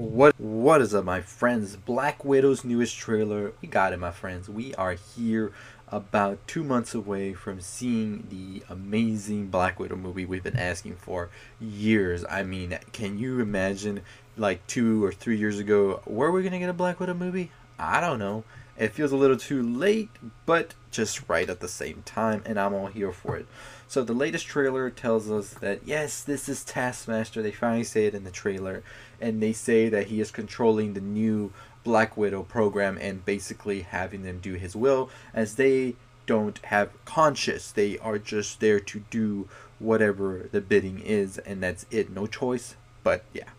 What what is up my friends? Black Widow's newest trailer. We got it my friends. We are here about 2 months away from seeing the amazing Black Widow movie we've been asking for years. I mean, can you imagine like 2 or 3 years ago were we going to get a Black Widow movie? I don't know. It feels a little too late, but just right at the same time, and I'm all here for it. So the latest trailer tells us that yes, this is Taskmaster. They finally say it in the trailer, and they say that he is controlling the new Black Widow program and basically having them do his will, as they don't have conscience. They are just there to do whatever the bidding is, and that's it. No choice. But yeah.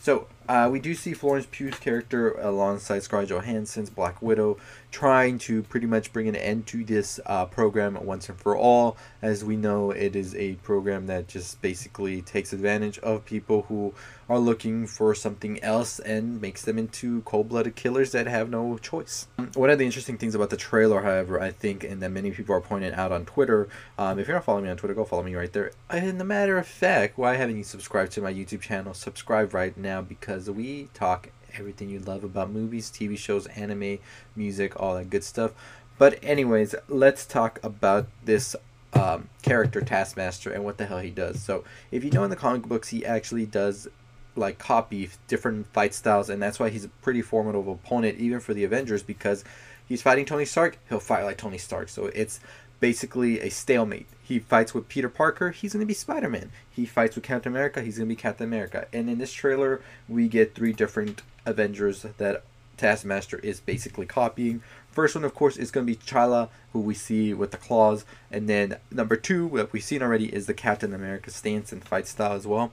So uh, we do see Florence Pugh's character alongside Scarlett Johansson's Black Widow trying to pretty much bring an end to this uh, program once and for all. As we know, it is a program that just basically takes advantage of people who are looking for something else and makes them into cold-blooded killers that have no choice. One of the interesting things about the trailer, however, I think, and that many people are pointing out on Twitter, um, if you're not following me on Twitter, go follow me right there. In the matter of fact, why haven't you subscribed to my YouTube channel? Subscribe right now because we talk everything you love about movies, TV shows, anime, music, all that good stuff. But anyways, let's talk about this um, character Taskmaster and what the hell he does. So if you know in the comic books, he actually does like copy different fight styles, and that's why he's a pretty formidable opponent even for the Avengers because he's fighting Tony Stark, he'll fight like Tony Stark. So it's basically a stalemate. He fights with Peter Parker, he's going to be Spider Man. He fights with Captain America, he's going to be Captain America. And in this trailer, we get three different Avengers that Taskmaster is basically copying. First one, of course, is going to be T'Challa, who we see with the claws. And then number two, that we've seen already, is the Captain America stance and fight style as well.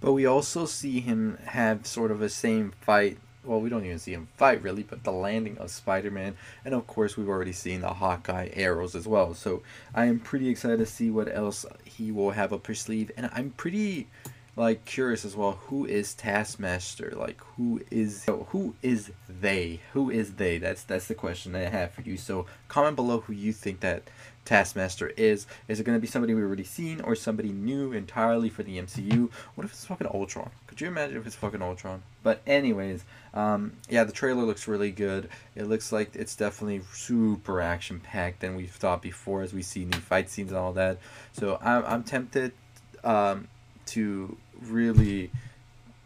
But we also see him have sort of a same fight well, we don't even see him fight really, but the landing of Spider Man, and of course, we've already seen the Hawkeye arrows as well. So I am pretty excited to see what else he will have up his sleeve, and I'm pretty like curious as well who is taskmaster? Like who is who is they? Who is they? That's that's the question i have for you. So comment below who you think that taskmaster is. Is it going to be somebody we've already seen or somebody new entirely for the mcu what if it's fucking ultron? Could you imagine if it's fucking ultron? But anyways um yeah the trailer looks really good. It looks like it's definitely super action packed than we've thought before as we see new fight scenes and all that. So i'm, I'm tempted um to really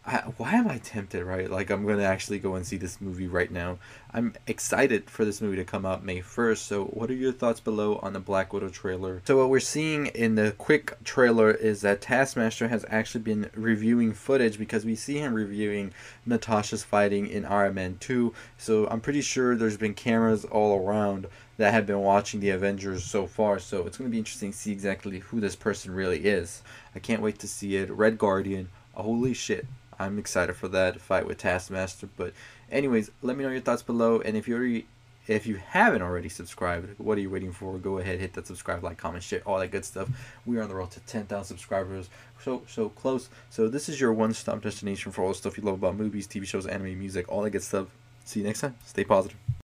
I, why am I tempted, right? Like, I'm going to actually go and see this movie right now. I'm excited for this movie to come out May 1st. So, what are your thoughts below on the Black Widow trailer? So, what we're seeing in the quick trailer is that Taskmaster has actually been reviewing footage because we see him reviewing Natasha's fighting in Iron Man 2. So, I'm pretty sure there's been cameras all around that have been watching the Avengers so far. So, it's going to be interesting to see exactly who this person really is. I can't wait to see it. Red Guardian. Holy shit. I'm excited for that fight with Taskmaster. But anyways, let me know your thoughts below. And if you already if you haven't already subscribed, what are you waiting for? Go ahead, hit that subscribe, like, comment, share, all that good stuff. We are on the road to 10,000 subscribers. So, so close. So this is your one-stop destination for all the stuff you love about movies, TV shows, anime, music, all that good stuff. See you next time. Stay positive.